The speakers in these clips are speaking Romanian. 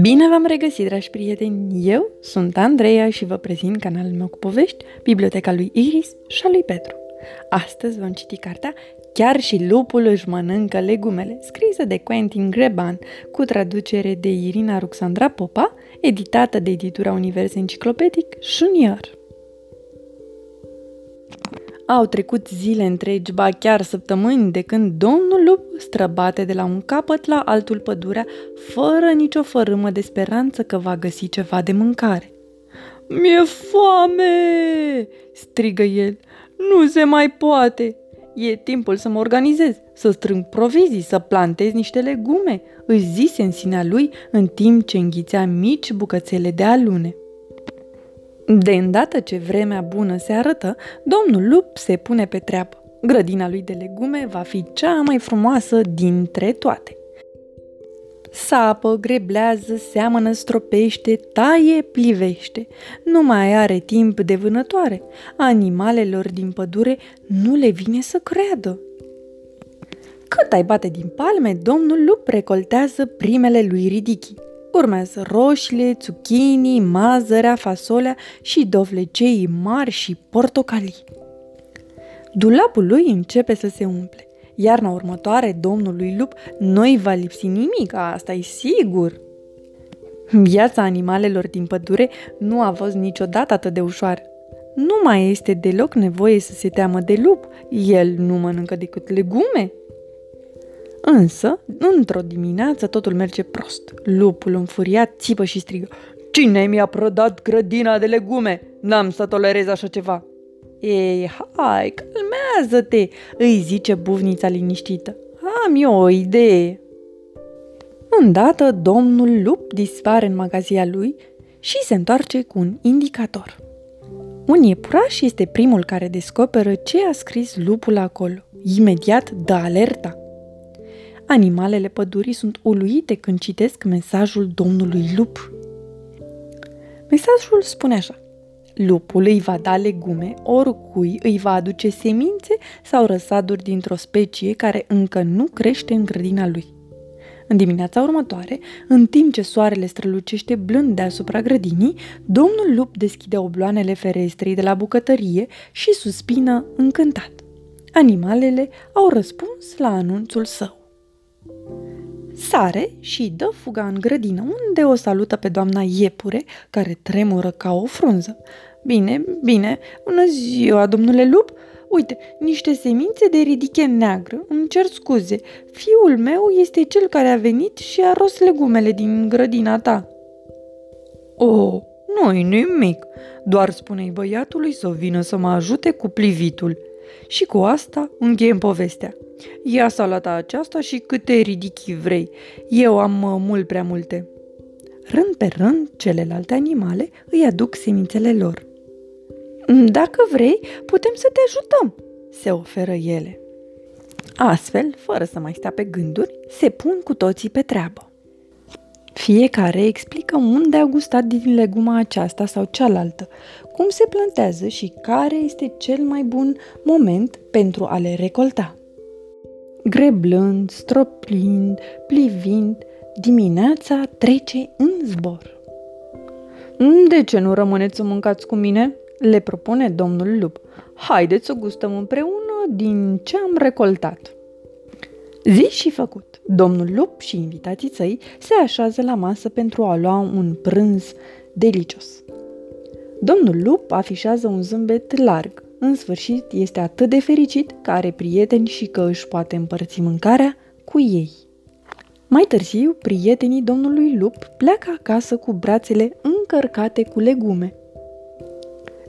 Bine v-am regăsit, dragi prieteni! Eu sunt Andreea și vă prezint canalul meu cu povești, Biblioteca lui Iris și a lui Petru. Astăzi vom citi cartea Chiar și lupul își mănâncă legumele, scrisă de Quentin Greban, cu traducere de Irina Ruxandra Popa, editată de editura Univers Enciclopedic Junior. Au trecut zile întregi, ba chiar săptămâni, de când domnul lup străbate de la un capăt la altul pădurea, fără nicio fărâmă de speranță că va găsi ceva de mâncare. Mi-e foame!" strigă el. Nu se mai poate! E timpul să mă organizez, să strâng provizii, să plantez niște legume, își zise în sinea lui în timp ce înghițea mici bucățele de alune. De îndată ce vremea bună se arătă, domnul lup se pune pe treabă. Grădina lui de legume va fi cea mai frumoasă dintre toate. Sapă, greblează, seamănă, stropește, taie, plivește. Nu mai are timp de vânătoare. Animalelor din pădure nu le vine să creadă. Cât ai bate din palme, domnul lup recoltează primele lui ridichi. Urmează roșile, zucchini, mazărea, fasolea și dovlecei mari și portocalii. Dulapul lui începe să se umple. Iarna următoare, domnului lup, nu-i va lipsi nimic, asta e sigur. Viața animalelor din pădure nu a fost niciodată atât de ușoară. Nu mai este deloc nevoie să se teamă de lup. El nu mănâncă decât legume. Însă, într-o dimineață, totul merge prost. Lupul înfuriat țipă și strigă. Cine mi-a prădat grădina de legume? N-am să tolerez așa ceva. Ei, hai, calmează-te, îi zice buvnița liniștită. Am eu o idee. Îndată, domnul lup dispare în magazia lui și se întoarce cu un indicator. Un iepuraș este primul care descoperă ce a scris lupul acolo. Imediat dă alerta. Animalele pădurii sunt uluite când citesc mesajul domnului lup. Mesajul spune așa. Lupul îi va da legume, oricui îi va aduce semințe sau răsaduri dintr-o specie care încă nu crește în grădina lui. În dimineața următoare, în timp ce soarele strălucește blând deasupra grădinii, domnul lup deschide obloanele ferestrei de la bucătărie și suspină încântat. Animalele au răspuns la anunțul său. Sare și dă fuga în grădină, unde o salută pe doamna Iepure, care tremură ca o frunză. Bine, bine, bună ziua, domnule lup! Uite, niște semințe de ridiche neagră, îmi cer scuze. Fiul meu este cel care a venit și a ros legumele din grădina ta. Oh, nu-i nimic, doar spune-i băiatului să vină să mă ajute cu plivitul. Și cu asta încheiem povestea. Ia salata aceasta și câte ridichi vrei. Eu am uh, mult prea multe. Rând pe rând, celelalte animale îi aduc semințele lor. Dacă vrei, putem să te ajutăm, se oferă ele. Astfel, fără să mai stea pe gânduri, se pun cu toții pe treabă. Fiecare explică unde a gustat din leguma aceasta sau cealaltă, cum se plantează și care este cel mai bun moment pentru a le recolta. Greblând, stroplind, plivind, dimineața trece în zbor. De ce nu rămâneți să mâncați cu mine?" le propune domnul lup. Haideți să gustăm împreună din ce am recoltat. Zi și făcut. Domnul lup și invitații săi se așează la masă pentru a lua un prânz delicios. Domnul lup afișează un zâmbet larg. În sfârșit, este atât de fericit că are prieteni și că își poate împărți mâncarea cu ei. Mai târziu, prietenii domnului lup pleacă acasă cu brațele încărcate cu legume.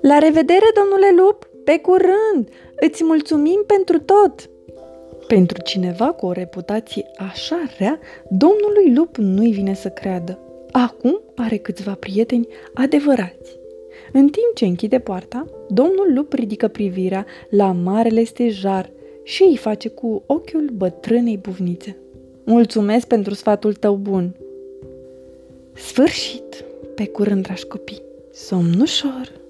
La revedere, domnule lup! Pe curând! Îți mulțumim pentru tot! Pentru cineva cu o reputație așa rea, domnului lup nu-i vine să creadă. Acum are câțiva prieteni adevărați. În timp ce închide poarta, domnul lup ridică privirea la marele stejar și îi face cu ochiul bătrânei buvnițe. Mulțumesc pentru sfatul tău bun. Sfârșit! Pe curând, dragi copii! Somn ușor!